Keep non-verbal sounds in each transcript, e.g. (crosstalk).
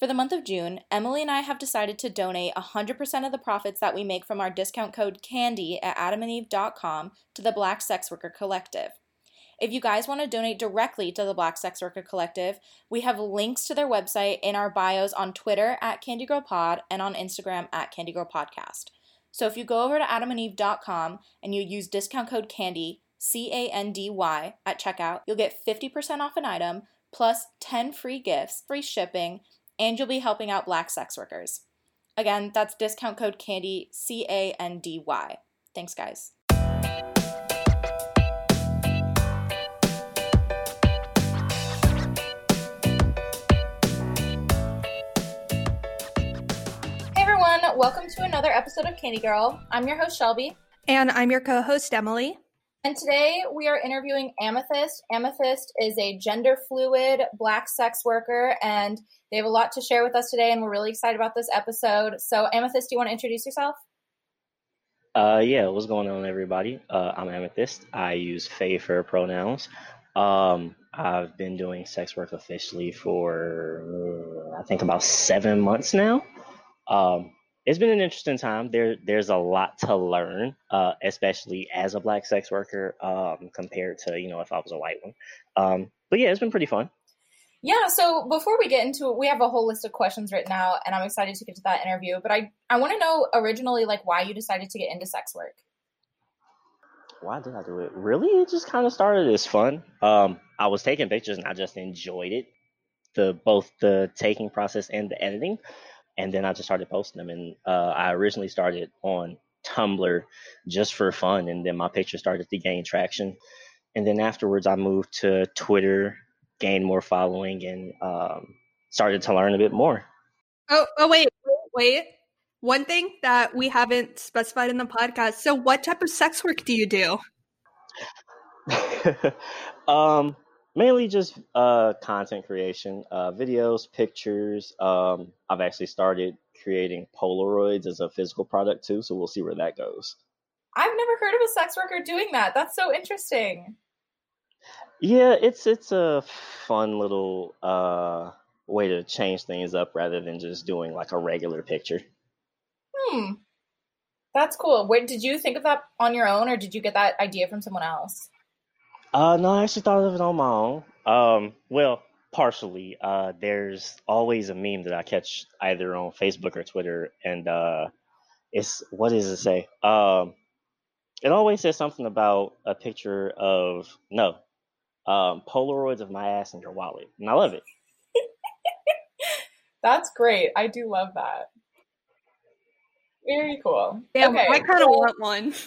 For the month of June, Emily and I have decided to donate 100% of the profits that we make from our discount code CANDY at adamandeve.com to the Black Sex Worker Collective. If you guys want to donate directly to the Black Sex Worker Collective, we have links to their website in our bios on Twitter at CandyGirlPod and on Instagram at CandyGirlPodcast. So if you go over to adamandeve.com and you use discount code CANDY, C A N D Y, at checkout, you'll get 50% off an item plus 10 free gifts, free shipping, and you'll be helping out black sex workers. Again, that's discount code CANDY, C A N D Y. Thanks, guys. Hey everyone, welcome to another episode of Candy Girl. I'm your host, Shelby. And I'm your co host, Emily. And today we are interviewing Amethyst. Amethyst is a gender fluid black sex worker, and they have a lot to share with us today, and we're really excited about this episode. So, Amethyst, do you want to introduce yourself? Uh, yeah, what's going on, everybody? Uh, I'm Amethyst. I use Fae for pronouns. Um, I've been doing sex work officially for uh, I think about seven months now. Um, it's been an interesting time. There, there's a lot to learn, uh, especially as a black sex worker, um, compared to you know if I was a white one. Um, but yeah, it's been pretty fun. Yeah. So before we get into it, we have a whole list of questions written out, and I'm excited to get to that interview. But I, I want to know originally, like, why you decided to get into sex work. Why did I do it? Really, it just kind of started as fun. Um, I was taking pictures and I just enjoyed it, the both the taking process and the editing and then I just started posting them. And uh, I originally started on Tumblr just for fun, and then my picture started to gain traction. And then afterwards, I moved to Twitter, gained more following, and um, started to learn a bit more. Oh, oh, wait, wait. One thing that we haven't specified in the podcast. So, what type of sex work do you do? (laughs) um, mainly just uh, content creation, uh, videos, pictures. Um, I've actually started creating Polaroids as a physical product too, so we'll see where that goes. I've never heard of a sex worker doing that. That's so interesting. Yeah, it's it's a fun little uh, way to change things up rather than just doing like a regular picture. Hmm, that's cool. Where did you think of that on your own, or did you get that idea from someone else? Uh, no, I actually thought of it on my own. Um, well, partially. Uh, there's always a meme that I catch either on Facebook or Twitter, and uh, it's what does it say? Um, it always says something about a picture of no, um, Polaroids of my ass in your wallet, and I love it. (laughs) That's great. I do love that. Very cool. Yeah, okay, I kind of well, want one. (laughs)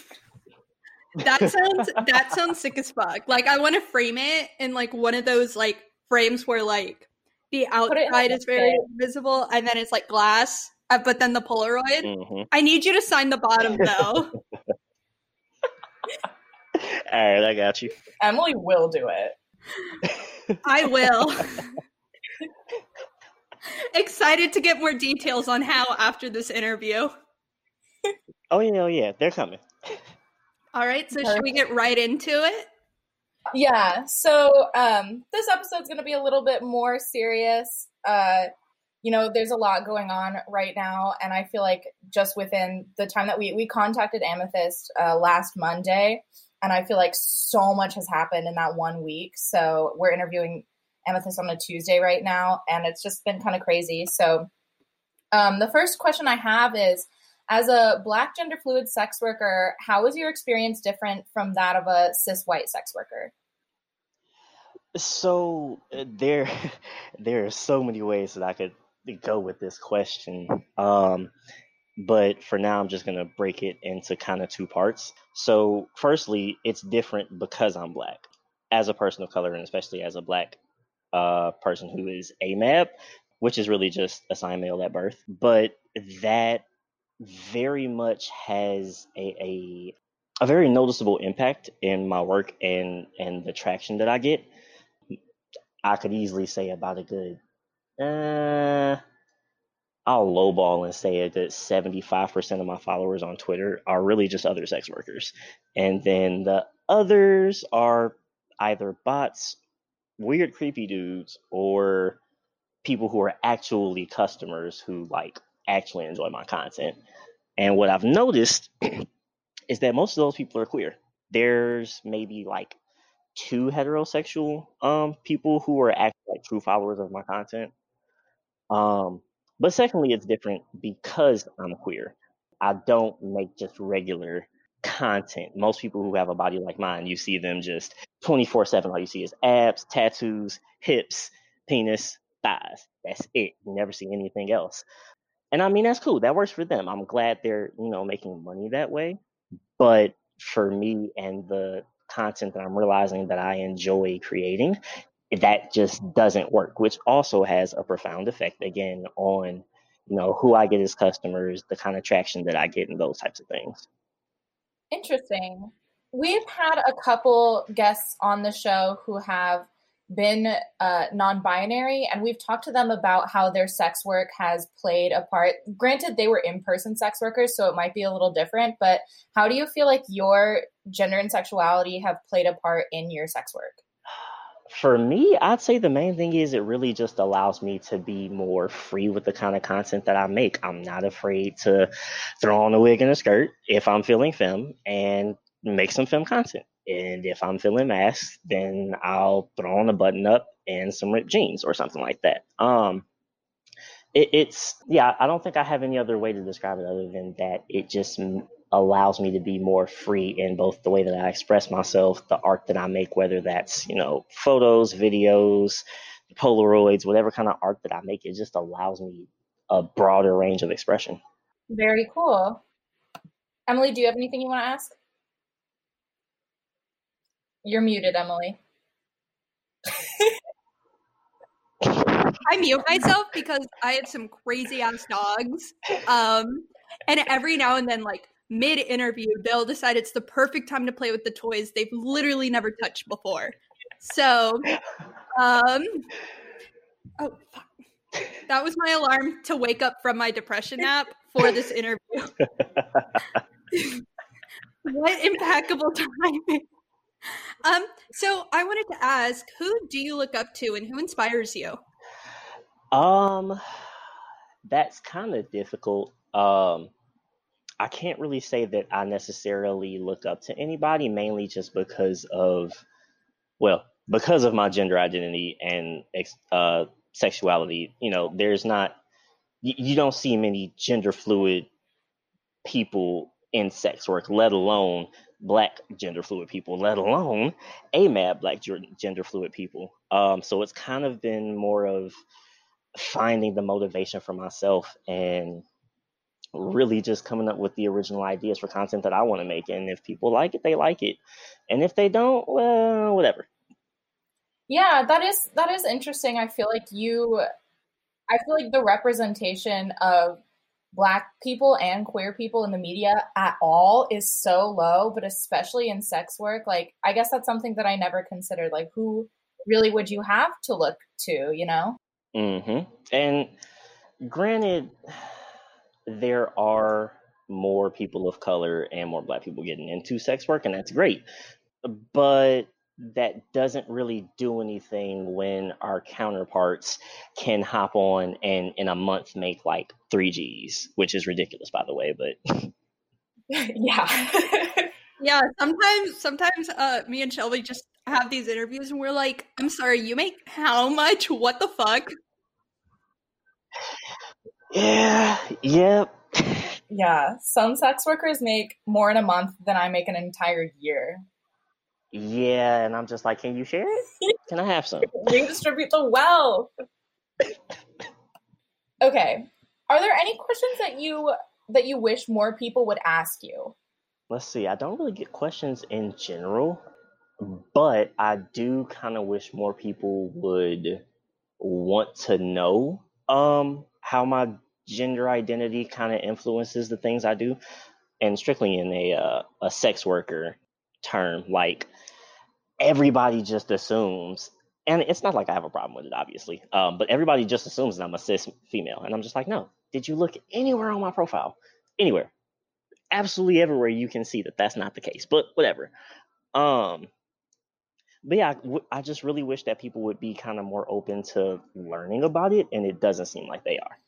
That sounds that sounds sick as fuck. Like I want to frame it in like one of those like frames where like the outside is very visible and then it's like glass, uh, but then the Polaroid. Mm-hmm. I need you to sign the bottom though. (laughs) (laughs) All right, I got you. Emily will do it. I will. (laughs) Excited to get more details on how after this interview. Oh yeah, oh yeah, they're coming. All right, so should we get right into it? Yeah. So um, this episode's going to be a little bit more serious. Uh, you know, there's a lot going on right now, and I feel like just within the time that we we contacted Amethyst uh, last Monday, and I feel like so much has happened in that one week. So we're interviewing Amethyst on a Tuesday right now, and it's just been kind of crazy. So um, the first question I have is as a black gender fluid sex worker, how was your experience different from that of a cis white sex worker? So uh, there, (laughs) there are so many ways that I could go with this question. Um, but for now, I'm just gonna break it into kind of two parts. So, firstly, it's different because I'm black, as a person of color, and especially as a black uh, person who is AMAB, which is really just assigned male at birth. But that very much has a, a a very noticeable impact in my work and and the traction that I get. I could easily say about a good uh I'll lowball and say that 75% of my followers on Twitter are really just other sex workers. And then the others are either bots, weird creepy dudes, or people who are actually customers who like actually enjoy my content. And what I've noticed (clears throat) is that most of those people are queer. There's maybe like two heterosexual um people who are actually like true followers of my content. Um, but secondly, it's different because I'm queer. I don't make just regular content. Most people who have a body like mine, you see them just 24 7. All you see is abs, tattoos, hips, penis, thighs. That's it. You never see anything else. And I mean, that's cool. That works for them. I'm glad they're, you know, making money that way. But for me and the content that I'm realizing that I enjoy creating, that just doesn't work, which also has a profound effect again on, you know, who I get as customers, the kind of traction that I get, and those types of things. Interesting. We've had a couple guests on the show who have been uh, non binary, and we've talked to them about how their sex work has played a part. Granted, they were in person sex workers, so it might be a little different, but how do you feel like your gender and sexuality have played a part in your sex work? For me, I'd say the main thing is it really just allows me to be more free with the kind of content that I make. I'm not afraid to throw on a wig and a skirt if I'm feeling femme and make some film content. And if I'm feeling masked, then I'll throw on a button up and some ripped jeans or something like that. Um, it, it's yeah, I don't think I have any other way to describe it other than that it just allows me to be more free in both the way that I express myself, the art that I make, whether that's you know photos, videos, Polaroids, whatever kind of art that I make. It just allows me a broader range of expression. Very cool. Emily, do you have anything you want to ask? You're muted, Emily. I mute myself because I have some crazy ass dogs. Um, and every now and then, like mid interview, they'll decide it's the perfect time to play with the toys they've literally never touched before. So, um, oh, fuck. That was my alarm to wake up from my depression nap for this interview. (laughs) (laughs) what impeccable timing. Um, so I wanted to ask, who do you look up to and who inspires you? Um, that's kind of difficult. Um, I can't really say that I necessarily look up to anybody, mainly just because of, well, because of my gender identity and uh, sexuality. You know, there's not, you, you don't see many gender fluid people in sex work, let alone black gender fluid people, let alone AMAB black gender fluid people. Um, so it's kind of been more of finding the motivation for myself and really just coming up with the original ideas for content that I want to make. And if people like it, they like it. And if they don't, well, whatever. Yeah, that is that is interesting. I feel like you I feel like the representation of black people and queer people in the media at all is so low, but especially in sex work, like I guess that's something that I never considered. Like who really would you have to look to, you know? Mhm. And granted there are more people of color and more black people getting into sex work and that's great. But that doesn't really do anything when our counterparts can hop on and in a month make like three G's, which is ridiculous, by the way. But (laughs) yeah, (laughs) yeah. Sometimes, sometimes, uh, me and Shelby just have these interviews, and we're like, "I'm sorry, you make how much? What the fuck?" Yeah. Yep. Yeah. Some sex workers make more in a month than I make an entire year. Yeah, and I'm just like, can you share it? Can I have some? (laughs) Redistribute the wealth. okay. Are there any questions that you that you wish more people would ask you? Let's see. I don't really get questions in general, but I do kind of wish more people would want to know um how my gender identity kind of influences the things I do, and strictly in a uh, a sex worker term, like everybody just assumes, and it's not like I have a problem with it, obviously, um, but everybody just assumes that I'm a cis female, and I'm just like, no. Did you look anywhere on my profile? Anywhere, absolutely everywhere you can see that that's not the case. But whatever. Um, but yeah, I just really wish that people would be kind of more open to learning about it, and it doesn't seem like they are.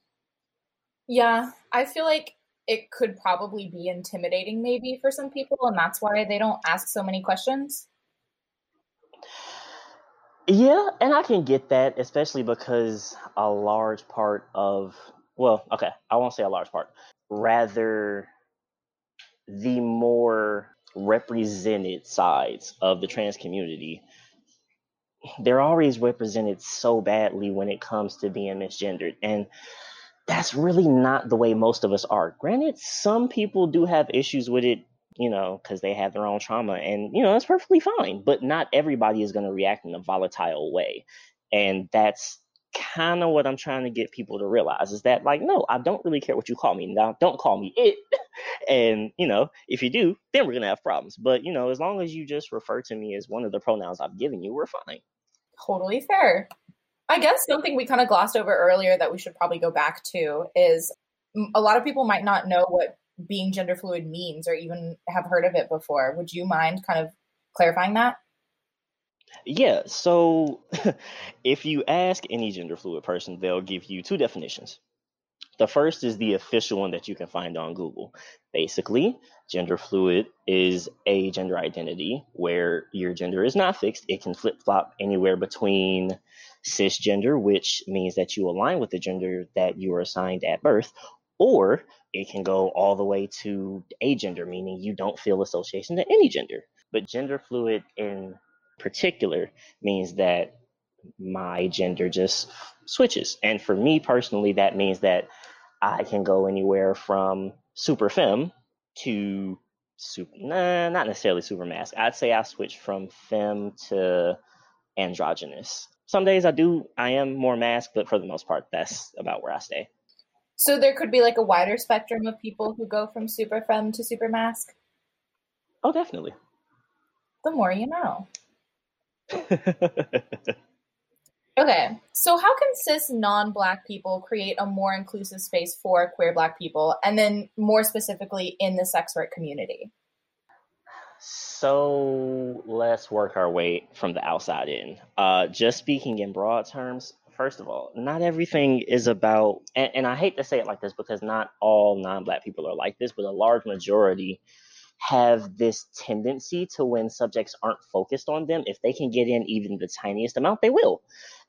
Yeah, I feel like it could probably be intimidating, maybe for some people, and that's why they don't ask so many questions. Yeah, and I can get that, especially because a large part of, well, okay, I won't say a large part, rather the more represented sides of the trans community they're always represented so badly when it comes to being misgendered and that's really not the way most of us are. Granted some people do have issues with it you know because they have their own trauma and you know that's perfectly fine but not everybody is going to react in a volatile way and that's kind of what I'm trying to get people to realize is that like no, I don't really care what you call me. Now don't call me it. (laughs) and you know, if you do, then we're gonna have problems. But you know, as long as you just refer to me as one of the pronouns I've given you, we're fine. Totally fair. I guess something we kind of glossed over earlier that we should probably go back to is a lot of people might not know what being gender fluid means or even have heard of it before. Would you mind kind of clarifying that? Yeah, so (laughs) if you ask any gender fluid person, they'll give you two definitions. The first is the official one that you can find on Google. Basically, gender fluid is a gender identity where your gender is not fixed. It can flip flop anywhere between cisgender, which means that you align with the gender that you were assigned at birth, or it can go all the way to agender, meaning you don't feel association to any gender. But gender fluid in particular means that my gender just switches. And for me personally, that means that I can go anywhere from super femme to super, nah, not necessarily super masc. I'd say I switch from femme to androgynous. Some days I do, I am more masc, but for the most part, that's about where I stay. So there could be like a wider spectrum of people who go from super femme to super masc. Oh, definitely. The more you know. (laughs) okay, so how can cis non black people create a more inclusive space for queer black people, and then more specifically in the sex work community? So let's work our way from the outside in. Uh, just speaking in broad terms, first of all, not everything is about, and, and I hate to say it like this because not all non black people are like this, but a large majority have this tendency to when subjects aren't focused on them, if they can get in even the tiniest amount, they will.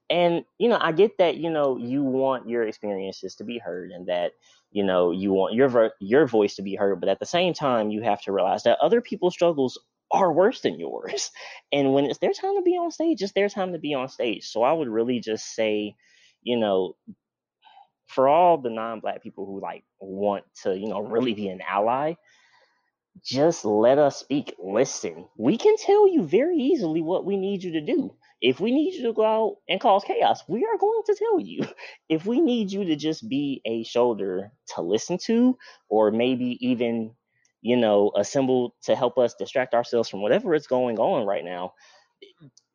And, you know, I get that, you know, you want your experiences to be heard and that, you know, you want your your voice to be heard, but at the same time, you have to realize that other people's struggles are worse than yours. (laughs) And when it's their time to be on stage, it's their time to be on stage. So I would really just say, you know, for all the non-black people who like want to, you know, really be an ally, just let us speak. Listen, we can tell you very easily what we need you to do. If we need you to go out and cause chaos, we are going to tell you. (laughs) If we need you to just be a shoulder to listen to, or maybe even, you know, a symbol to help us distract ourselves from whatever is going on right now,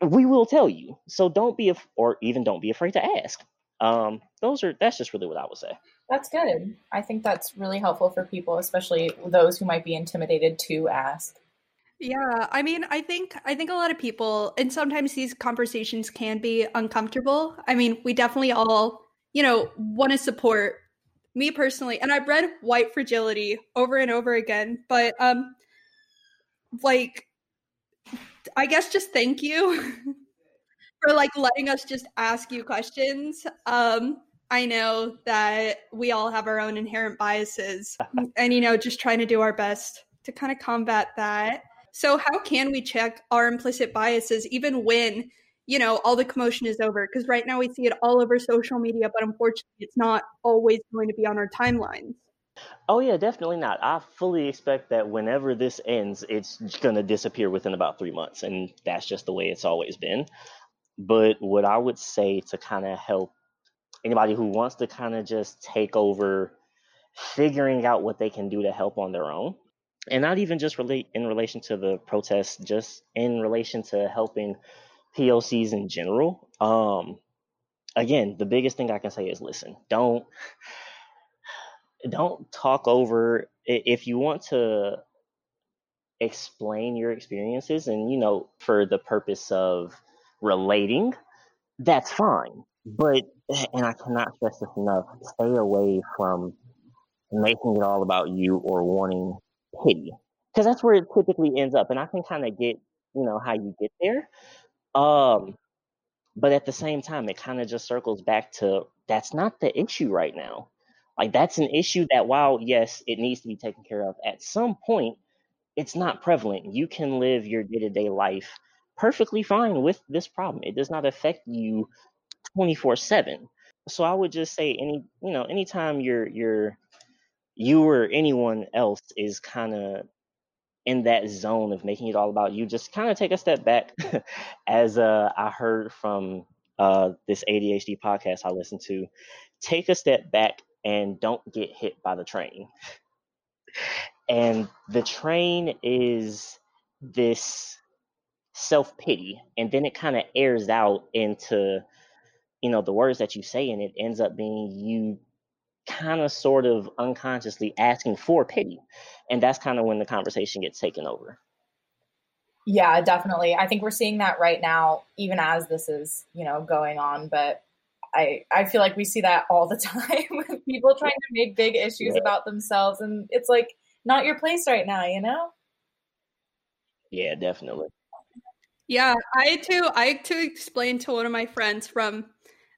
we will tell you. So don't be, af- or even don't be afraid to ask. Um, those are that's just really what I would say. That's good. I think that's really helpful for people, especially those who might be intimidated to ask. Yeah, I mean, I think I think a lot of people and sometimes these conversations can be uncomfortable. I mean, we definitely all, you know, want to support me personally. And I've read White Fragility over and over again, but um like I guess just thank you (laughs) for like letting us just ask you questions. Um I know that we all have our own inherent biases (laughs) and, you know, just trying to do our best to kind of combat that. So, how can we check our implicit biases even when, you know, all the commotion is over? Because right now we see it all over social media, but unfortunately, it's not always going to be on our timelines. Oh, yeah, definitely not. I fully expect that whenever this ends, it's going to disappear within about three months. And that's just the way it's always been. But what I would say to kind of help anybody who wants to kind of just take over figuring out what they can do to help on their own and not even just relate in relation to the protests just in relation to helping pocs in general um again the biggest thing i can say is listen don't don't talk over if you want to explain your experiences and you know for the purpose of relating that's fine. But and i cannot stress this enough stay away from making it all about you or wanting pity because that's where it typically ends up and i can kind of get you know how you get there um but at the same time it kind of just circles back to that's not the issue right now like that's an issue that while yes it needs to be taken care of at some point it's not prevalent. You can live your day to day life perfectly fine with this problem. It does not affect you 24 7. So I would just say any you know, anytime you're you're you or anyone else is kind of in that zone of making it all about you, just kind of take a step back. (laughs) As uh, I heard from uh, this ADHD podcast I listened to, take a step back and don't get hit by the train and the train is this self pity, and then it kind of airs out into you know the words that you say, and it ends up being you kind of sort of unconsciously asking for pity, and that's kind of when the conversation gets taken over. Yeah, definitely. I think we're seeing that right now, even as this is, you know, going on. But I I feel like we see that all the (laughs) time with people trying to make big issues yeah. about themselves, and it's like not your place right now, you know? Yeah, definitely. Yeah, I too, I had to explain to one of my friends from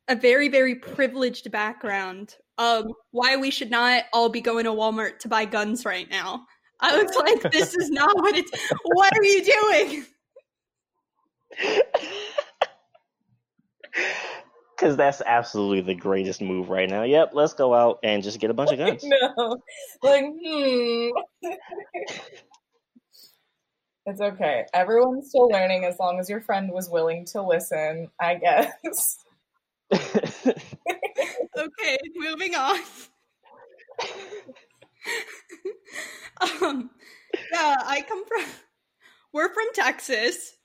a very very privileged background um why we should not all be going to Walmart to buy guns right now. I was (laughs) like, this is not what it's what are you doing? (laughs) Because that's absolutely the greatest move right now. Yep, let's go out and just get a bunch of (laughs) guns. no, like hmm. it's okay. Everyone's still learning as long as your friend was willing to listen. I guess. (laughs) okay, moving on. (laughs) um, yeah, I come from. We're from Texas.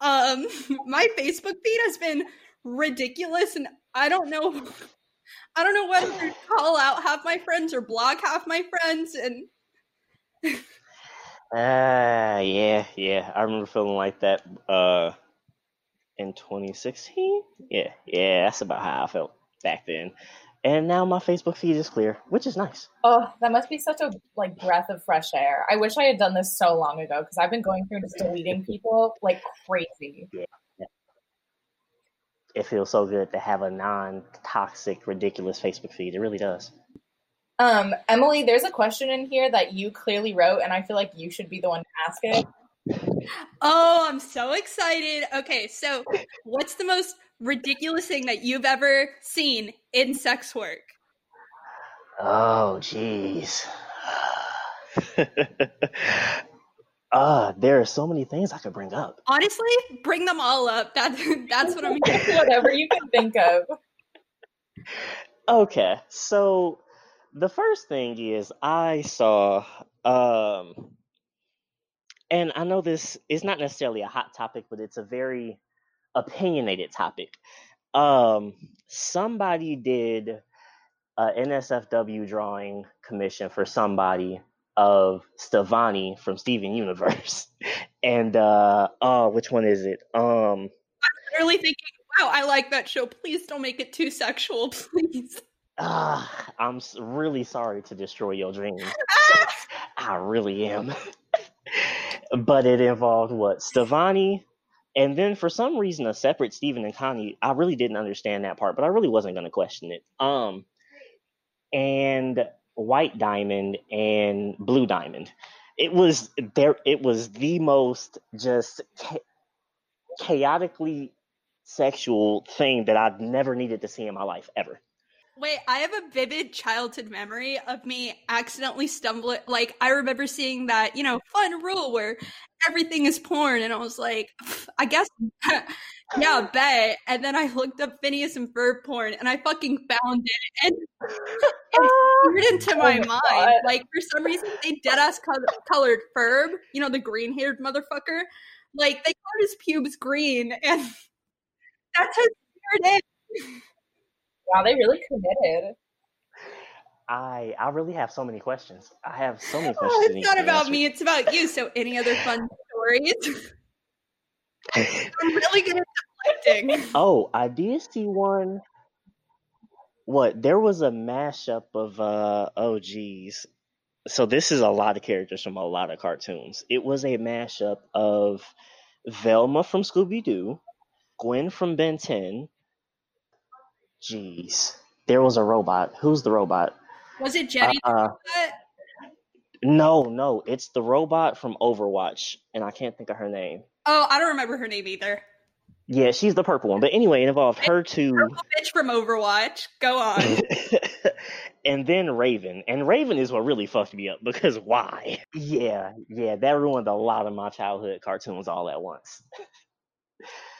Um, (laughs) my Facebook feed has been ridiculous and I don't know I don't know whether to call out half my friends or block half my friends and Ah, uh, yeah, yeah. I remember feeling like that uh in 2016. Yeah, yeah, that's about how I felt back then. And now my Facebook feed is clear, which is nice. Oh, that must be such a like breath of fresh air. I wish I had done this so long ago because I've been going through just deleting people like crazy. Yeah it feels so good to have a non-toxic, ridiculous Facebook feed. It really does. Um, Emily, there's a question in here that you clearly wrote, and I feel like you should be the one to ask it. Oh, I'm so excited. Okay, so what's the most ridiculous thing that you've ever seen in sex work? Oh, jeez. Uh, (laughs) there are so many things I could bring up. Honestly, bring them all up. That that's what I'm (laughs) Whatever you can think of. Okay, so the first thing is I saw um and I know this is not necessarily a hot topic, but it's a very opinionated topic. Um somebody did a NSFW drawing commission for somebody of Stevonnie from Steven Universe. (laughs) And uh oh, which one is it? Um I'm literally thinking, wow, I like that show. Please don't make it too sexual, (laughs) please. Uh, I'm really sorry to destroy your dreams. (laughs) I really am. but it involved what? Stevonnie, and then for some reason a separate Steven and Connie. I really didn't understand that part, but I really wasn't going to question it. Um, and White Diamond and Blue Diamond. It was there. It was the most just chaotically sexual thing that I've never needed to see in my life ever. Wait, I have a vivid childhood memory of me accidentally stumbling. Like, I remember seeing that, you know, fun rule where everything is porn. And I was like, I guess, (laughs) yeah, (laughs) bet. And then I looked up Phineas and Ferb porn and I fucking found it. And (laughs) it into oh my oh my mind. God. Like, for some reason, they dead ass colored Ferb, you know, the green haired motherfucker. Like, they colored his pubes green. And that's how weird it is. Wow, they really committed. I I really have so many questions. I have so many questions. Oh, it's not about answer. me. It's about you. So, any other fun stories? (laughs) I'm really good at deflecting. Oh, I did see one. What? There was a mashup of uh oh geez. So this is a lot of characters from a lot of cartoons. It was a mashup of Velma from Scooby Doo, Gwen from Ben 10. Jeez. There was a robot. Who's the robot? Was it Jenny? Uh, no, no. It's the robot from Overwatch, and I can't think of her name. Oh, I don't remember her name either. Yeah, she's the purple one. But anyway, it involved her too. Purple bitch from Overwatch. Go on. (laughs) and then Raven. And Raven is what really fucked me up because why? Yeah, yeah, that ruined a lot of my childhood cartoons all at once.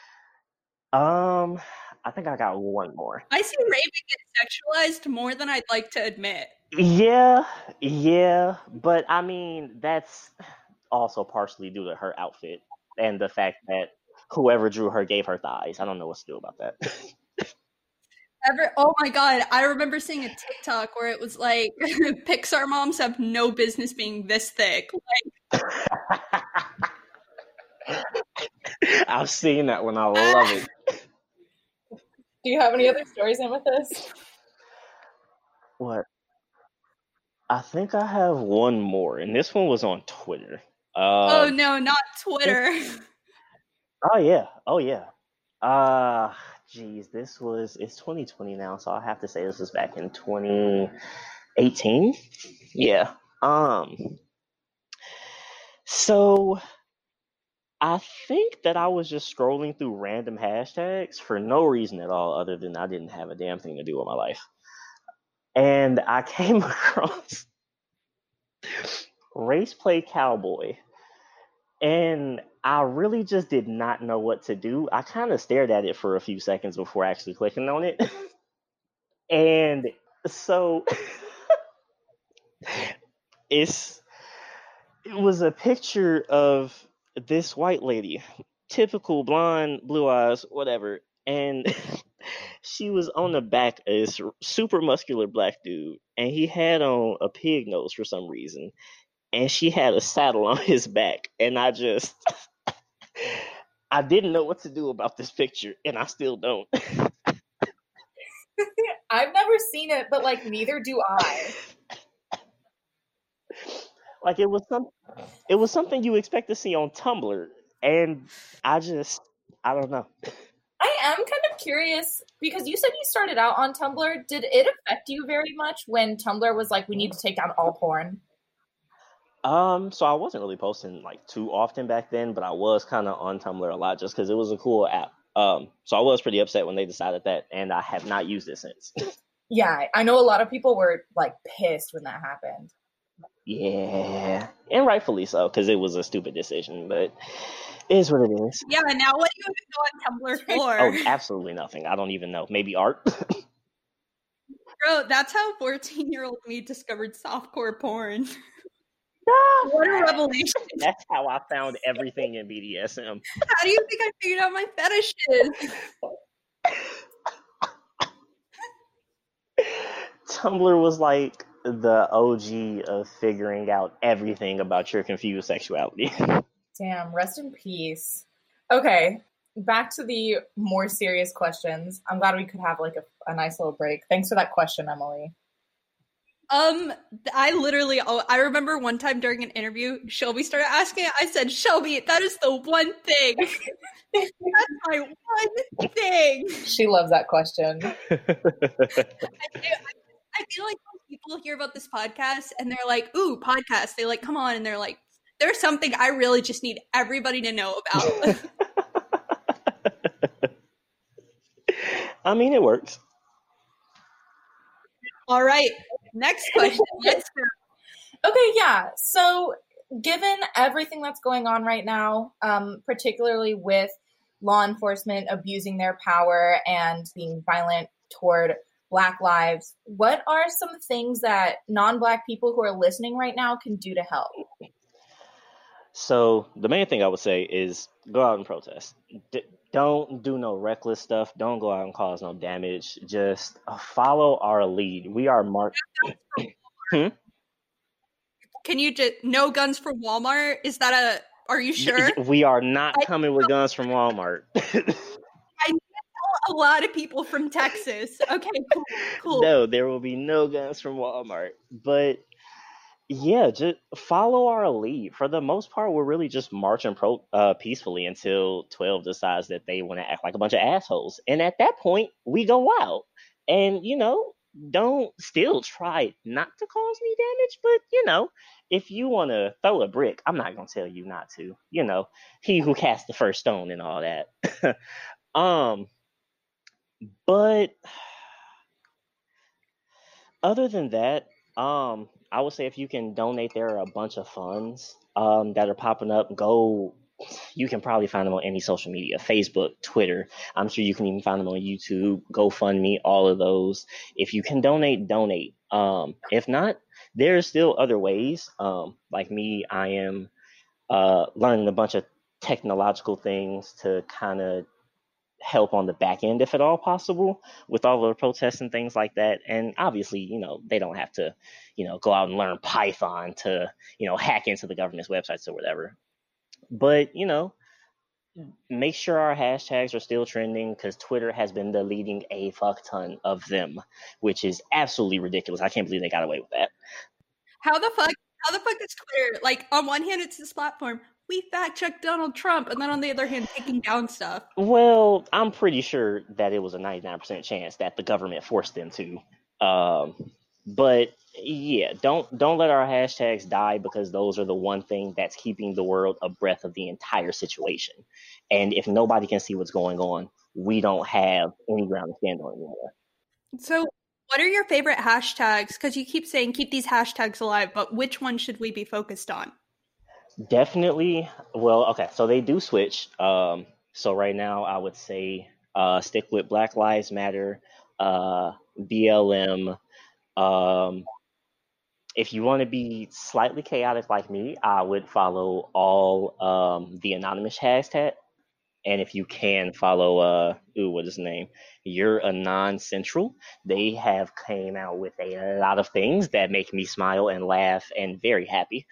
(laughs) um, I think I got one more. I see Raven get sexualized more than I'd like to admit. Yeah, yeah, but I mean that's also partially due to her outfit and the fact that whoever drew her gave her thighs. I don't know what to do about that. (laughs) Ever, oh my god, I remember seeing a TikTok where it was like (laughs) Pixar moms have no business being this thick. Like (laughs) I've seen that one. I love it. Do you have any other stories in with this? (laughs) What? I think I have one more, and this one was on Twitter. Uh, oh no, not Twitter. (laughs) oh yeah, oh yeah. Uh geez, this was it's 2020 now, so I have to say this was back in 2018. Yeah. Um. So I think that I was just scrolling through random hashtags for no reason at all, other than I didn't have a damn thing to do with my life. And I (laughs) came across Race Play Cowboy. And I really just did not know what to do. I kind of stared at it for a few seconds before actually clicking on it. (laughs) and so (laughs) it's it was a picture of this white lady, typical blonde, blue eyes, whatever, and (laughs) she was on the back of this super muscular black dude, and he had on a pig nose for some reason, and she had a saddle (laughs) on his back, and I just. (laughs) I didn't know what to do about this picture, and I still don't. I've never seen it, but like neither do I. Like it was some, it was something you expect to see on Tumblr, and I just, I don't know. I am kind of curious because you said you started out on Tumblr. Did it affect you very much when Tumblr was like, we need to take down all porn? Um, so I wasn't really posting like too often back then, but I was kind of on Tumblr a lot just because it was a cool app. Um, so I was pretty upset when they decided that, and I have not used it since. (laughs) yeah, I know a lot of people were like pissed when that happened. Yeah, and rightfully so because it was a stupid decision, but it is what it is. Yeah, now what do you go on Tumblr (laughs) oh, for? oh, absolutely nothing. I don't even know. Maybe art. (laughs) Bro, that's how fourteen-year-old me discovered softcore porn. (laughs) What a revelation! That's how I found everything in BDSM. How do you think I figured out my fetishes? Tumblr was like the OG of figuring out everything about your confused sexuality. (laughs) Damn, rest in peace. Okay, back to the more serious questions. I'm glad we could have like a, a nice little break. Thanks for that question, Emily. Um, I literally, oh, I remember one time during an interview, Shelby started asking. I said, "Shelby, that is the one thing. (laughs) That's my one thing." She loves that question. (laughs) I, I feel like people hear about this podcast and they're like, "Ooh, podcast!" They like come on and they're like, "There's something I really just need everybody to know about." (laughs) I mean, it works. All right, next question. Let's go. Okay, yeah. So, given everything that's going on right now, um, particularly with law enforcement abusing their power and being violent toward Black lives, what are some things that non Black people who are listening right now can do to help? So, the main thing I would say is go out and protest. D- don't do no reckless stuff. Don't go out and cause no damage. Just uh, follow our lead. We are marked. hmm? Can you just no guns for Walmart? Is that a? Are you sure? We are not coming with guns from Walmart. (laughs) A lot of people from Texas. Okay, cool, cool. No, there will be no guns from Walmart. But yeah, just follow our lead. For the most part, we're really just marching pro uh, peacefully until Twelve decides that they want to act like a bunch of assholes, and at that point, we go out. And you know, don't still try not to cause me damage, but you know, if you want to throw a brick, I'm not gonna tell you not to. You know, he who cast the first stone and all that. (laughs) um, but (sighs) other than that, um, I would say if you can donate, there are a bunch of funds um, that are popping up. Go, (sighs) you can probably find them on any social media Facebook, Twitter. I'm sure you can even find them on YouTube, GoFundMe, all of those. If you can donate, donate. Um, if not, there's still other ways. Um, like me, I am uh, learning a bunch of technological things to kind of help on the back end if at all possible with all the protests and things like that. And obviously you know they don't have to you know go out and learn python to you know hack into the government's websites or whatever. But you know make sure our hashtags are still trending because twitter has been deleting a fuck ton of them which is absolutely ridiculous. I can't believe they got away with that. How the fuck how the fuck is twitter? Like on one hand it's this platform we fact check Donald Trump, and then on the other hand, taking down stuff. Well, I'm pretty sure that it was a 99% chance that the government forced them to. Um, but yeah, don't don't let our hashtags die because those are the one thing that's keeping the world abreast of the entire situation. And if nobody can see what's going on, we don't have any ground to stand on anymore. So, what are your favorite hashtags? Because you keep saying keep these hashtags alive, but which one should we be focused on? Definitely. Well, okay, so they do switch. Um, so right now, I would say uh, stick with Black Lives Matter, uh, BLM. Um, if you want to be slightly chaotic like me, I would follow all um, the anonymous hashtag. And if you can follow, uh, ooh, what is his name? YourAnonCentral. They have came out with a lot of things that make me smile and laugh and very happy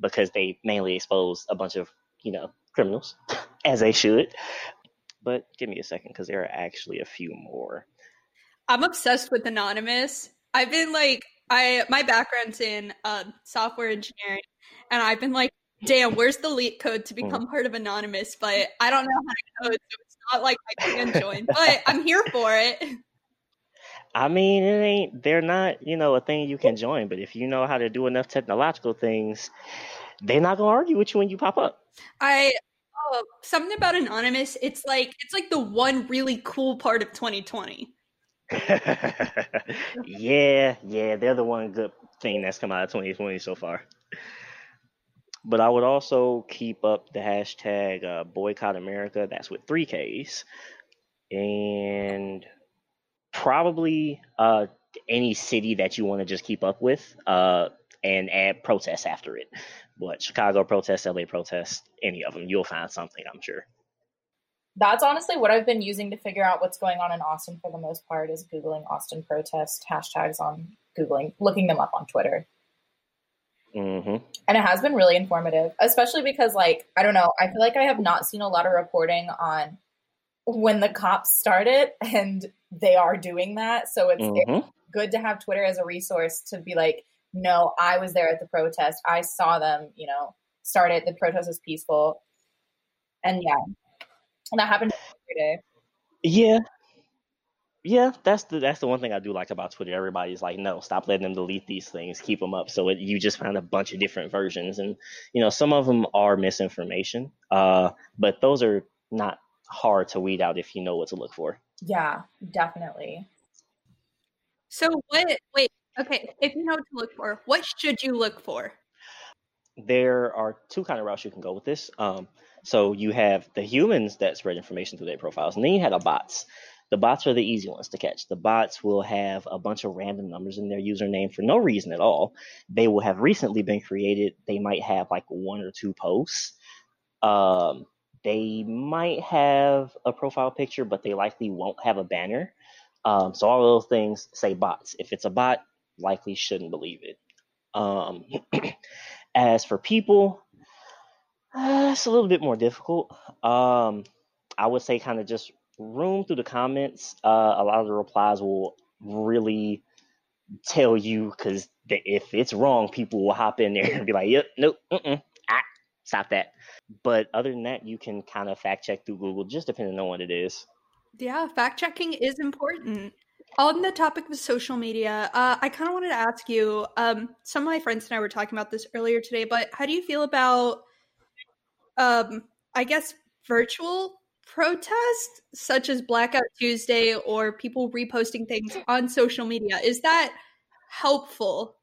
because they mainly expose a bunch of, you know, criminals, (laughs) as they should. But give me a second because there are actually a few more. I'm obsessed with Anonymous. I've been like, I my background's in uh, software engineering, and I've been like, damn, where's the leak code to hmm. become mm. part of Anonymous? But I don't know how to code, so it's not like I can join. but I'm here for it. (laughs) I mean, it ain't. They're not, you know, a thing you can join. But if you know how to do enough technological things, they're not gonna argue with you when you pop up. I oh, something about anonymous. It's like it's like the one really cool part of 2020. (laughs) yeah, yeah, they're the one good thing that's come out of 2020 so far. But I would also keep up the hashtag uh, boycott America. That's with three Ks, and probably uh, any city that you want to just keep up with uh, and add protests after it. But Chicago protests, LA protests, any of them, you'll find something, I'm sure. That's honestly what I've been using to figure out what's going on in Austin for the most part is Googling Austin protest hashtags on Googling, looking them up on Twitter. Mm-hmm. And it has been really informative, especially because, like, I don't know, I feel like I have not seen a lot of reporting on when the cops started and they are doing that. So it's, mm-hmm. it's good to have Twitter as a resource to be like, no, I was there at the protest. I saw them, you know, started. The protest was peaceful. And yeah, and that happened every day. Yeah. Yeah, that's the that's the one thing I do like about Twitter. Everybody's like, no, stop letting them delete these things, keep them up. So it, you just find a bunch of different versions, and you know some of them are misinformation, uh, but those are not hard to weed out if you know what to look for. Yeah, definitely. So what? Wait, okay. If you know what to look for, what should you look for? There are two kind of routes you can go with this. Um, so you have the humans that spread information through their profiles, and then you have the bots. The bots are the easy ones to catch. The bots will have a bunch of random numbers in their username for no reason at all. They will have recently been created. They might have like one or two posts. Um, they might have a profile picture, but they likely won't have a banner. Um, so all those things say bots. If it's a bot, likely shouldn't believe it. Um, (clears throat) as for people, uh, it's a little bit more difficult. Um, I would say kind of just room through the comments. Uh, a lot of the replies will really tell you because if it's wrong, people will hop in there (laughs) and be like, "Yep, nope, stop that." But other than that, you can kind of fact check through Google, just depending on what it is. Yeah, fact checking is important. On the topic of social media, uh, I kind of wanted to ask you. Um, some of my friends and I were talking about this earlier today, but how do you feel about, um, I guess, virtual protests such as Blackout Tuesday or people reposting things on social media? Is that helpful?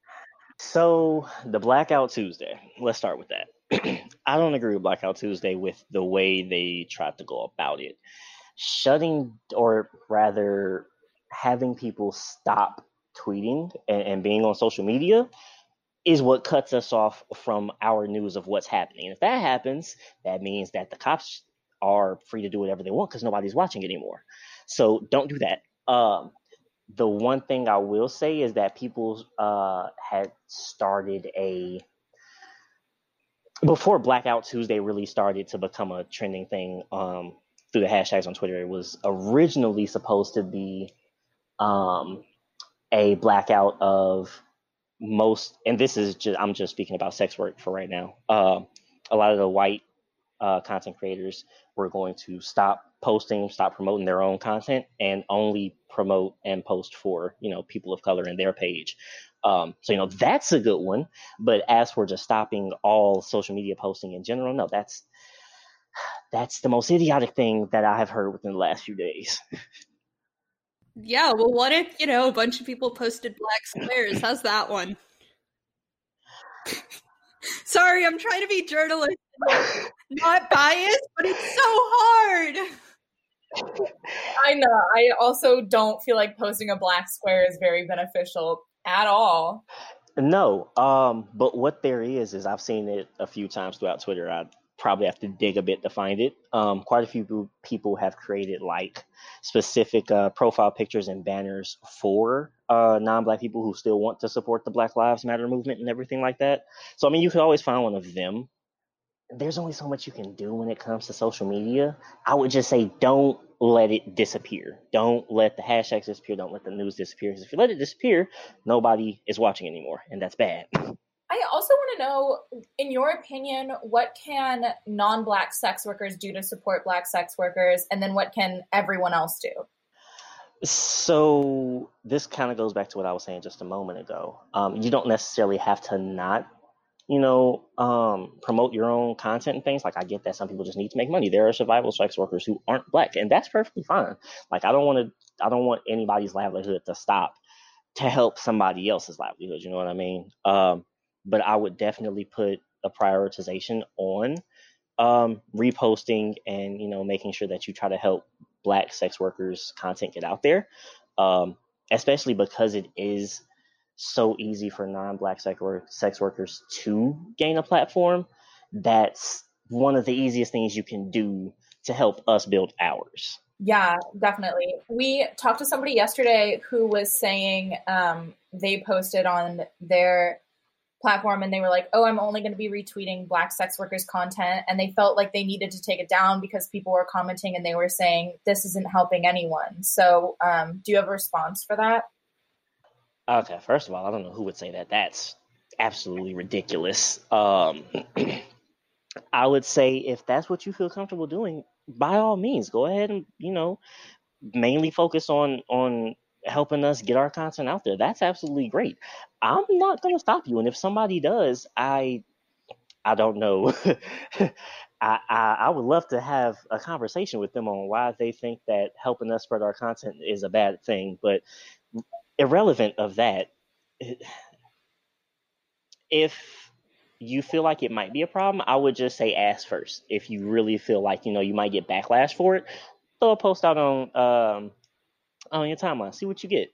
So, the Blackout Tuesday, let's start with that. (clears throat) I don't agree with Blackout Tuesday with the way they tried to go about it. Shutting, or rather, having people stop tweeting and, and being on social media is what cuts us off from our news of what's happening. And if that happens, that means that the cops are free to do whatever they want because nobody's watching anymore. So don't do that. Um, the one thing I will say is that people uh, had started a before Blackout Tuesday really started to become a trending thing um, through the hashtags on Twitter. It was originally supposed to be um, a blackout of most, and this is just I'm just speaking about sex work for right now. Uh, a lot of the white uh, content creators were going to stop posting, stop promoting their own content, and only promote and post for you know people of color in their page. Um, so you know that's a good one. But as for just stopping all social media posting in general, no, that's that's the most idiotic thing that I have heard within the last few days. Yeah, well, what if you know a bunch of people posted black squares? How's that one? (laughs) Sorry, I'm trying to be journalist, not biased, but it's so hard. I know. I also don't feel like posting a black square is very beneficial at all. No, um, but what there is is I've seen it a few times throughout Twitter. I probably have to dig a bit to find it. Um, quite a few people have created like specific uh, profile pictures and banners for uh, non-black people who still want to support the Black Lives Matter movement and everything like that. So I mean, you could always find one of them. There's only so much you can do when it comes to social media. I would just say don't let it disappear. Don't let the hashtags disappear. Don't let the news disappear. Because if you let it disappear, nobody is watching anymore, and that's bad. I also want to know, in your opinion, what can non-black sex workers do to support black sex workers, and then what can everyone else do? So this kind of goes back to what I was saying just a moment ago. Um, you don't necessarily have to not, you know, um, promote your own content and things. Like I get that some people just need to make money. There are survival sex workers who aren't black, and that's perfectly fine. Like I don't want to, I don't want anybody's livelihood to stop to help somebody else's livelihood. You know what I mean? Um, but I would definitely put a prioritization on um, reposting and you know making sure that you try to help Black sex workers content get out there, um, especially because it is so easy for non-Black sex, work- sex workers to gain a platform. That's one of the easiest things you can do to help us build ours. Yeah, definitely. We talked to somebody yesterday who was saying um, they posted on their platform and they were like, oh, I'm only going to be retweeting black sex workers content. And they felt like they needed to take it down because people were commenting and they were saying, this isn't helping anyone. So, um, do you have a response for that? Okay, first of all, I don't know who would say that. That's absolutely ridiculous. Um, (clears throat) I would say if that's what you feel comfortable doing, by all means, go ahead and, you know, mainly focus on on helping us get our content out there. That's absolutely great. I'm not going to stop you. And if somebody does, I I don't know. (laughs) I, I, I would love to have a conversation with them on why they think that helping us spread our content is a bad thing. But irrelevant of that, if you feel like it might be a problem, I would just say ask first. If you really feel like you know you might get backlash for it, throw a post out on um, on your timeline. See what you get.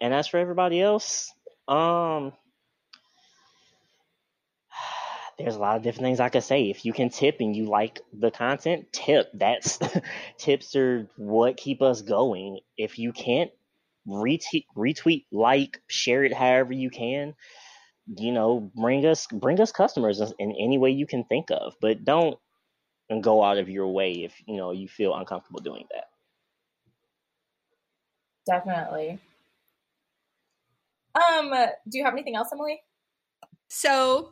And as for everybody else, um, there's a lot of different things I could say. If you can tip and you like the content, tip. That's (laughs) tips are what keep us going. If you can't retweet, retweet, like, share it however you can. You know, bring us bring us customers in any way you can think of, but don't go out of your way if you know you feel uncomfortable doing that. Definitely. Um, do you have anything else, Emily? So,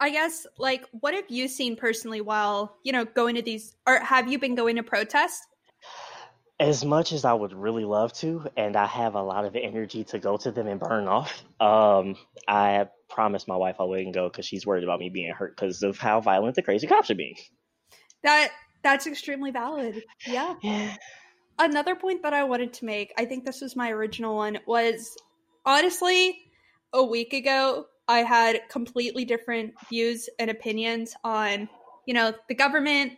I guess like what have you seen personally while, you know, going to these or have you been going to protests? As much as I would really love to, and I have a lot of energy to go to them and burn off, um, I promised my wife I wouldn't go because she's worried about me being hurt because of how violent the crazy cops are being. That that's extremely valid. Yeah. (sighs) Yeah. Another point that I wanted to make, I think this was my original one, was honestly, a week ago, I had completely different views and opinions on, you know, the government,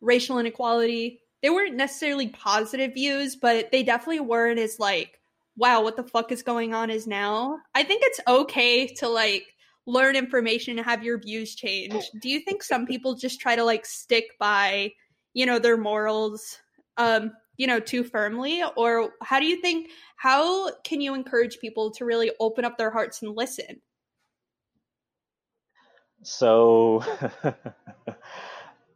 racial inequality. They weren't necessarily positive views, but they definitely weren't as like, wow, what the fuck is going on is now. I think it's okay to like learn information and have your views change. Do you think some people just try to like stick by, you know, their morals um you know too firmly or how do you think how can you encourage people to really open up their hearts and listen so (laughs)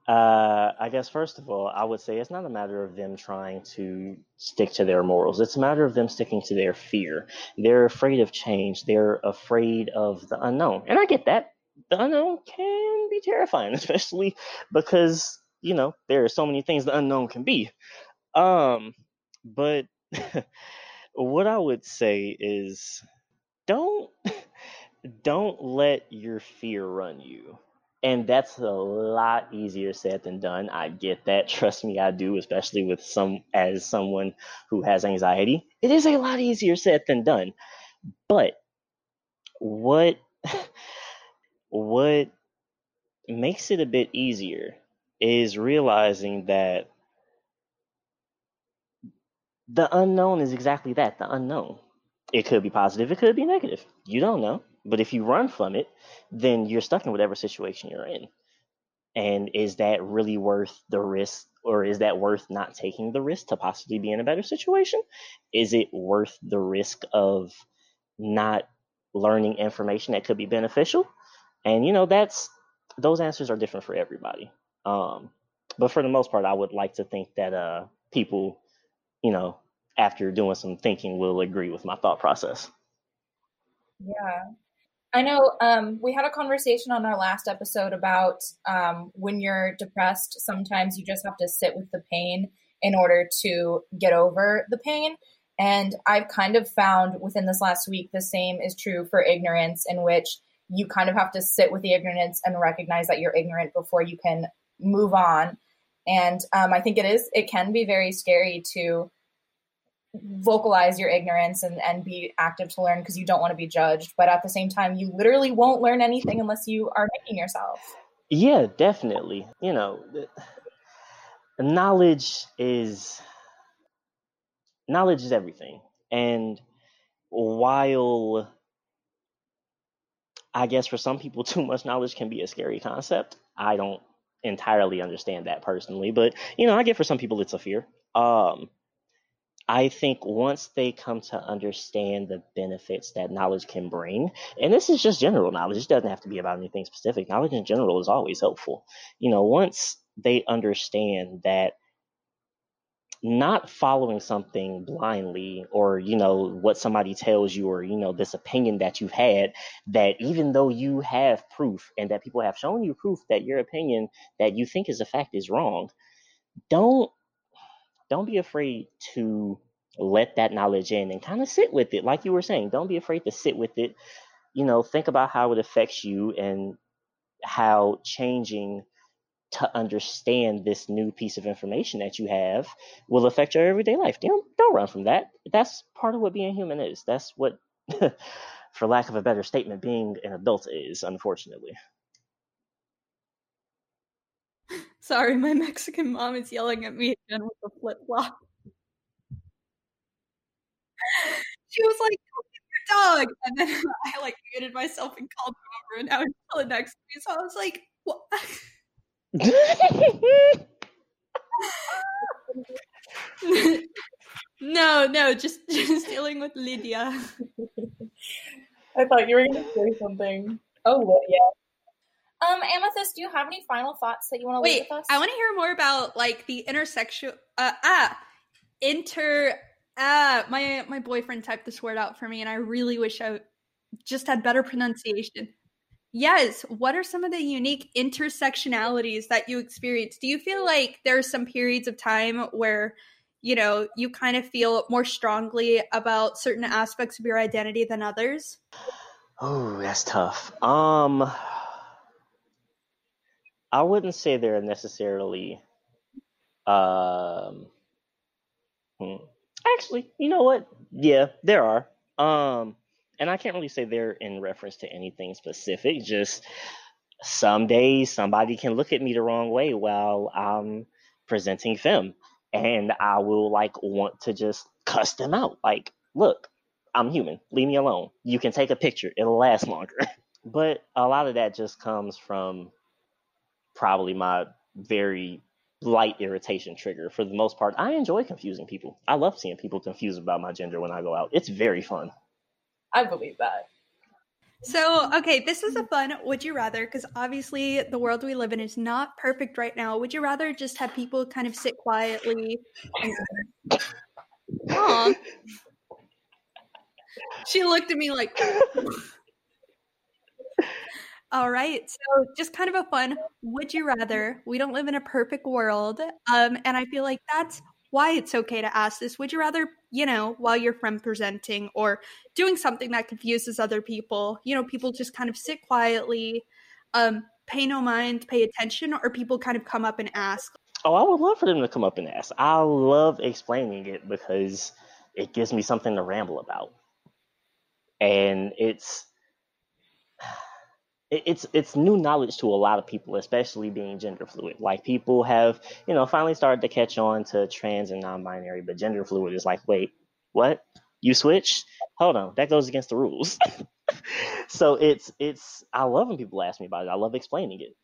uh, i guess first of all i would say it's not a matter of them trying to stick to their morals. It's a matter of them sticking to their fear. They're afraid of change. They're afraid of the unknown. And i get that. The unknown can be terrifying (laughs) especially because you know there are so many things the unknown can be. Um, but (laughs) what I would say is don't (laughs) don't let your fear run you. And that's a lot easier said than done. I get that. (laughs) Trust me, I do, especially with some as someone who has anxiety. It is a lot easier said than done. But what (laughs) what makes it a bit easier is realizing that the unknown is exactly that the unknown. It could be positive, it could be negative. You don't know. But if you run from it, then you're stuck in whatever situation you're in. And is that really worth the risk, or is that worth not taking the risk to possibly be in a better situation? Is it worth the risk of not learning information that could be beneficial? And you know, that's those answers are different for everybody. Um, but for the most part, I would like to think that uh, people you know, after doing some thinking, will agree with my thought process. Yeah. I know um, we had a conversation on our last episode about um, when you're depressed, sometimes you just have to sit with the pain in order to get over the pain. And I've kind of found within this last week the same is true for ignorance, in which you kind of have to sit with the ignorance and recognize that you're ignorant before you can move on. And um, I think it is, it can be very scary to vocalize your ignorance and, and be active to learn because you don't want to be judged. But at the same time, you literally won't learn anything unless you are making yourself. Yeah, definitely. You know, knowledge is knowledge is everything. And while I guess for some people (laughs) too much knowledge can be a scary concept, I don't entirely understand that personally, but you know, I get for some people it's a fear. Um I think once they come to understand the benefits that knowledge can bring, and this is just general knowledge, it doesn't have to be about anything specific. Knowledge in general is always helpful. You know, once they understand that not following something blindly or you know what somebody tells you or you know this opinion that you've had that even though you have proof and that people have shown you proof that your opinion that you think is a fact is wrong don't don't be afraid to let that knowledge in and kind of sit with it. Like you were saying, don't be afraid to sit with it. You know, think about how it affects you and how changing to understand this new piece of information that you have will affect your everyday life. Don't don't run from that. That's part of what being human is. That's what (laughs) for lack of a better statement, being an adult is, unfortunately. Sorry, my Mexican mom is yelling at me again with the flip flop. (laughs) she was like, your dog. And then (laughs) I like muted myself and called him over, and now he's chilling next to me. So I was like, what? (laughs) no, no, just just dealing with Lydia. I thought you were going to say something. Oh, Lydia. Um, Amethyst, do you have any final thoughts that you want to leave with us? I want to hear more about like the intersection. Uh, ah, inter. Ah, my my boyfriend typed this word out for me, and I really wish I just had better pronunciation. Yes. What are some of the unique intersectionalities that you experience? Do you feel like there are some periods of time where, you know, you kind of feel more strongly about certain aspects of your identity than others? Oh, that's tough. Um, I wouldn't say they're necessarily. Um, hmm. actually, you know what? Yeah, there are. Um, and I can't really say they're in reference to anything specific. Just some days somebody can look at me the wrong way while I'm presenting femme, and I will like want to just cuss them out. Like, look, I'm human. Leave me alone. You can take a picture. It'll last longer. (laughs) but a lot of that just comes from probably my very light irritation trigger. For the most part, I enjoy confusing people. I love seeing people confused about my gender when I go out. It's very fun. I believe that. So, okay, this is a fun would you rather because obviously the world we live in is not perfect right now. Would you rather just have people kind of sit quietly? And... (laughs) she looked at me like. All right. So, just kind of a fun would you rather. We don't live in a perfect world. Um, and I feel like that's why it's okay to ask this. Would you rather, you know, while you're friend presenting or doing something that confuses other people, you know, people just kind of sit quietly, um, pay no mind, pay attention, or people kind of come up and ask? Oh, I would love for them to come up and ask. I love explaining it because it gives me something to ramble about. And it's it's it's new knowledge to a lot of people, especially being gender fluid. Like people have, you know, finally started to catch on to trans and non-binary, but gender fluid is like, wait, what? You switch? Hold on, that goes against the rules. (laughs) so it's it's I love when people ask me about it. I love explaining it.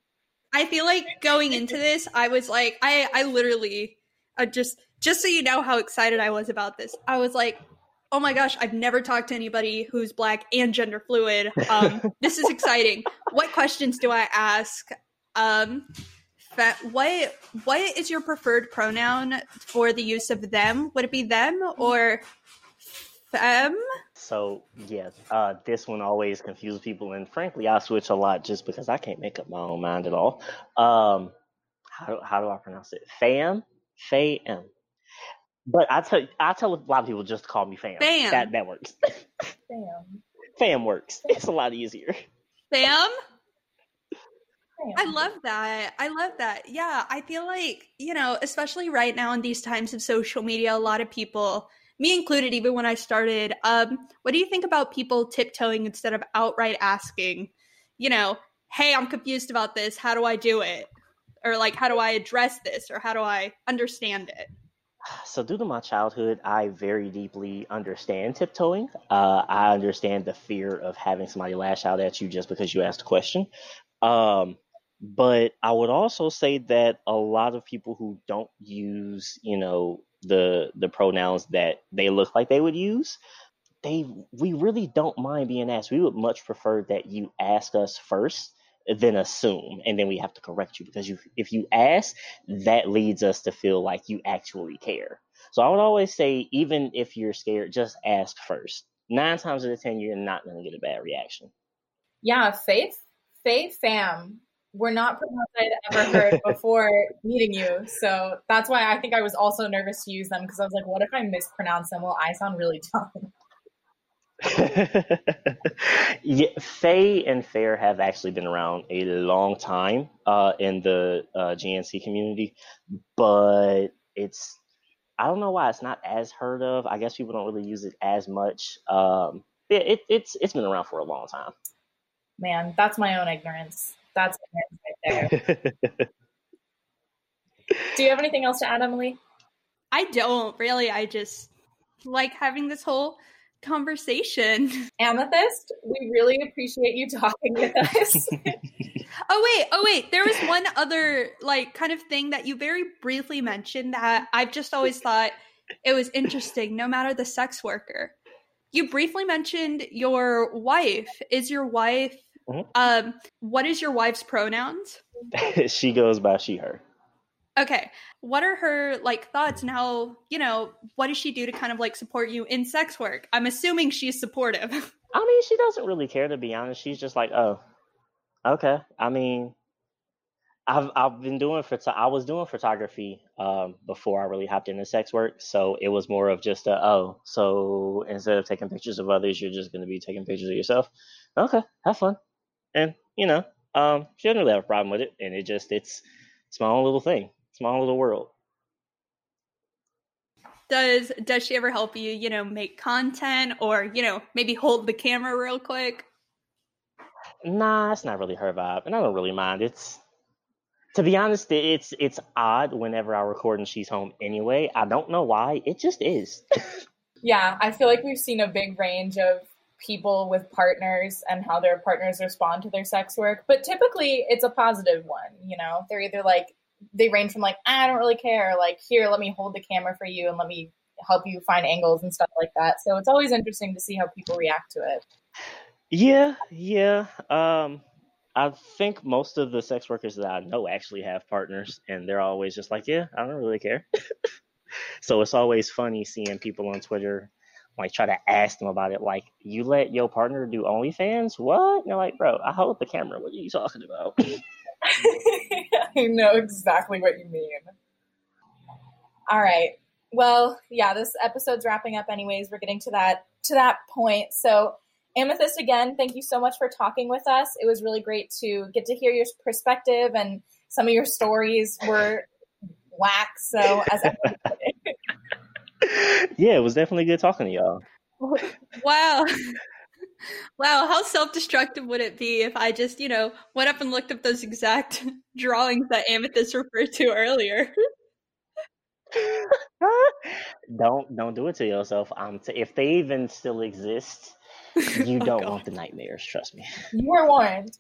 I feel like going into this, I was like, I I literally, I just just so you know how excited I was about this. I was like, oh my gosh, I've never talked to anybody who's black and gender fluid. Um, (laughs) this is exciting. What questions do I ask? Um, what what is your preferred pronoun for the use of them? Would it be them or them? So yes, uh, this one always confuses people, and frankly, I switch a lot just because I can't make up my own mind at all. Um, how do, how do I pronounce it? Fam, fam. But I tell I tell a lot of people just call me fam. Fam. That that works. (laughs) Fam. Fam works. It's a lot easier. Fam. I love that. I love that. Yeah, I feel like, you know, especially right now in these times of social media, a lot of people, me included, even when I started, um, what do you think about people tiptoeing instead of outright asking, you know, hey, I'm confused about this. How do I do it? Or like, how do I address this? Or how do I understand it? (sighs) So, due to my childhood, I very deeply understand tiptoeing. Uh, I understand the fear of having somebody lash out at you just because you asked a question. Um, but I would also say that a lot of people who don't use, you know, the the pronouns that they look like they would use, they we really don't mind being asked. We would much prefer that you ask us first then assume and then we have to correct you because you if you ask that leads us to feel like you actually care so i would always say even if you're scared just ask first nine times out of ten you're not going to get a bad reaction yeah faith faith fam were not pronouns I'd ever heard (laughs) before meeting you. So that's why I think I was also nervous to use them because I was like, what if I mispronounce them? Will I sound really (laughs) dumb? (laughs) yeah, Fae and faer have actually been around a long time uh, in the uh, GNC community, but it's I don't know why it's not as heard of. I guess people don't really use it as much. Um, it, it, it's it's been around for a long time. Man, that's my own ignorance. That's ignorance right there. (laughs) Do you have anything else to add, Emily? I don't really. I just like having this whole conversation. (laughs) Amethyst, we really appreciate you talking with us. (laughs) oh wait, oh wait, there was one other like kind of thing that you very briefly mentioned that I've just always thought it was interesting no matter the sex worker. You briefly mentioned your wife. Is your wife mm-hmm. um what is your wife's pronouns? (laughs) she goes by she her. Okay. What are her like thoughts and how, you know, what does she do to kind of like support you in sex work? I'm assuming she's supportive. (laughs) I mean, she doesn't really care to be honest. She's just like, "Oh, okay." I mean, I've I've been doing for I was doing photography um, before I really hopped into sex work, so it was more of just a oh, so instead of taking pictures of others, you're just going to be taking pictures of yourself. Okay, have fun, and you know, um, she doesn't really have a problem with it, and it just it's it's my own little thing small little world. Does does she ever help you, you know, make content or, you know, maybe hold the camera real quick? Nah, it's not really her vibe, and I don't really mind. It's to be honest, it's it's odd whenever I record and she's home anyway. I don't know why. It just is. (laughs) yeah, I feel like we've seen a big range of people with partners and how their partners respond to their sex work, but typically it's a positive one, you know. They're either like they range from like I don't really care, like here, let me hold the camera for you and let me help you find angles and stuff like that. So it's always interesting to see how people react to it. Yeah, yeah. Um, I think most of the sex workers that I know actually have partners, and they're always just like, "Yeah, I don't really care." (laughs) so it's always funny seeing people on Twitter like try to ask them about it. Like, you let your partner do OnlyFans? What? And they're like, "Bro, I hold the camera. What are you talking about?" (laughs) (laughs) I know exactly what you mean. All right. Well, yeah, this episode's wrapping up anyways. We're getting to that to that point. So, Amethyst again, thank you so much for talking with us. It was really great to get to hear your perspective and some of your stories were whack, so as (laughs) Yeah, it was definitely good talking to y'all. Wow. Wow, how self destructive would it be if I just, you know, went up and looked up those exact (laughs) drawings that Amethyst referred to earlier? (laughs) don't don't do it to yourself. Um, t- if they even still exist, you (laughs) oh, don't God. want the nightmares. Trust me. You were warned.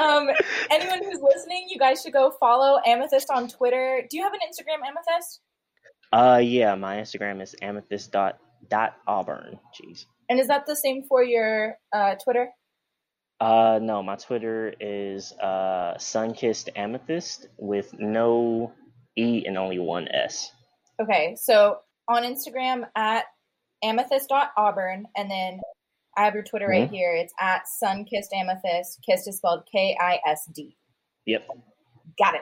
um, anyone who's listening, you guys should go follow Amethyst on Twitter. Do you have an Instagram, Amethyst? Uh, yeah, my Instagram is amethyst dot dot auburn. Jeez. And is that the same for your uh, Twitter? Uh, no, my Twitter is uh sunkissed amethyst with no e and only one s. Okay, so on Instagram at amethyst.auburn, and then I have your Twitter mm-hmm. right here. It's at sunkissed amethyst. Kissed is spelled K I S D. Yep. Got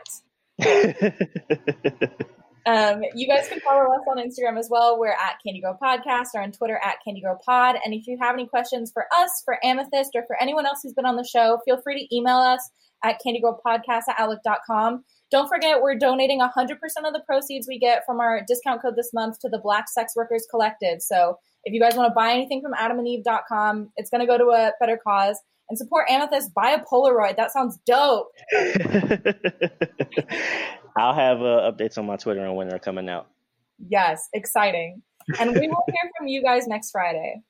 it. (laughs) Um, you guys can follow us on Instagram as well. We're at Candy Girl Podcast or on Twitter at Candy Girl Pod. And if you have any questions for us, for Amethyst, or for anyone else who's been on the show, feel free to email us at candygirlpodcast at outlook.com. Don't forget, we're donating 100% of the proceeds we get from our discount code this month to the Black Sex Workers Collective. So if you guys want to buy anything from adamandeve.com, it's going to go to a better cause and support Amethyst. Buy a Polaroid. That sounds dope. (laughs) I'll have uh, updates on my Twitter on when they're coming out. Yes, exciting. And we will hear from you guys next Friday.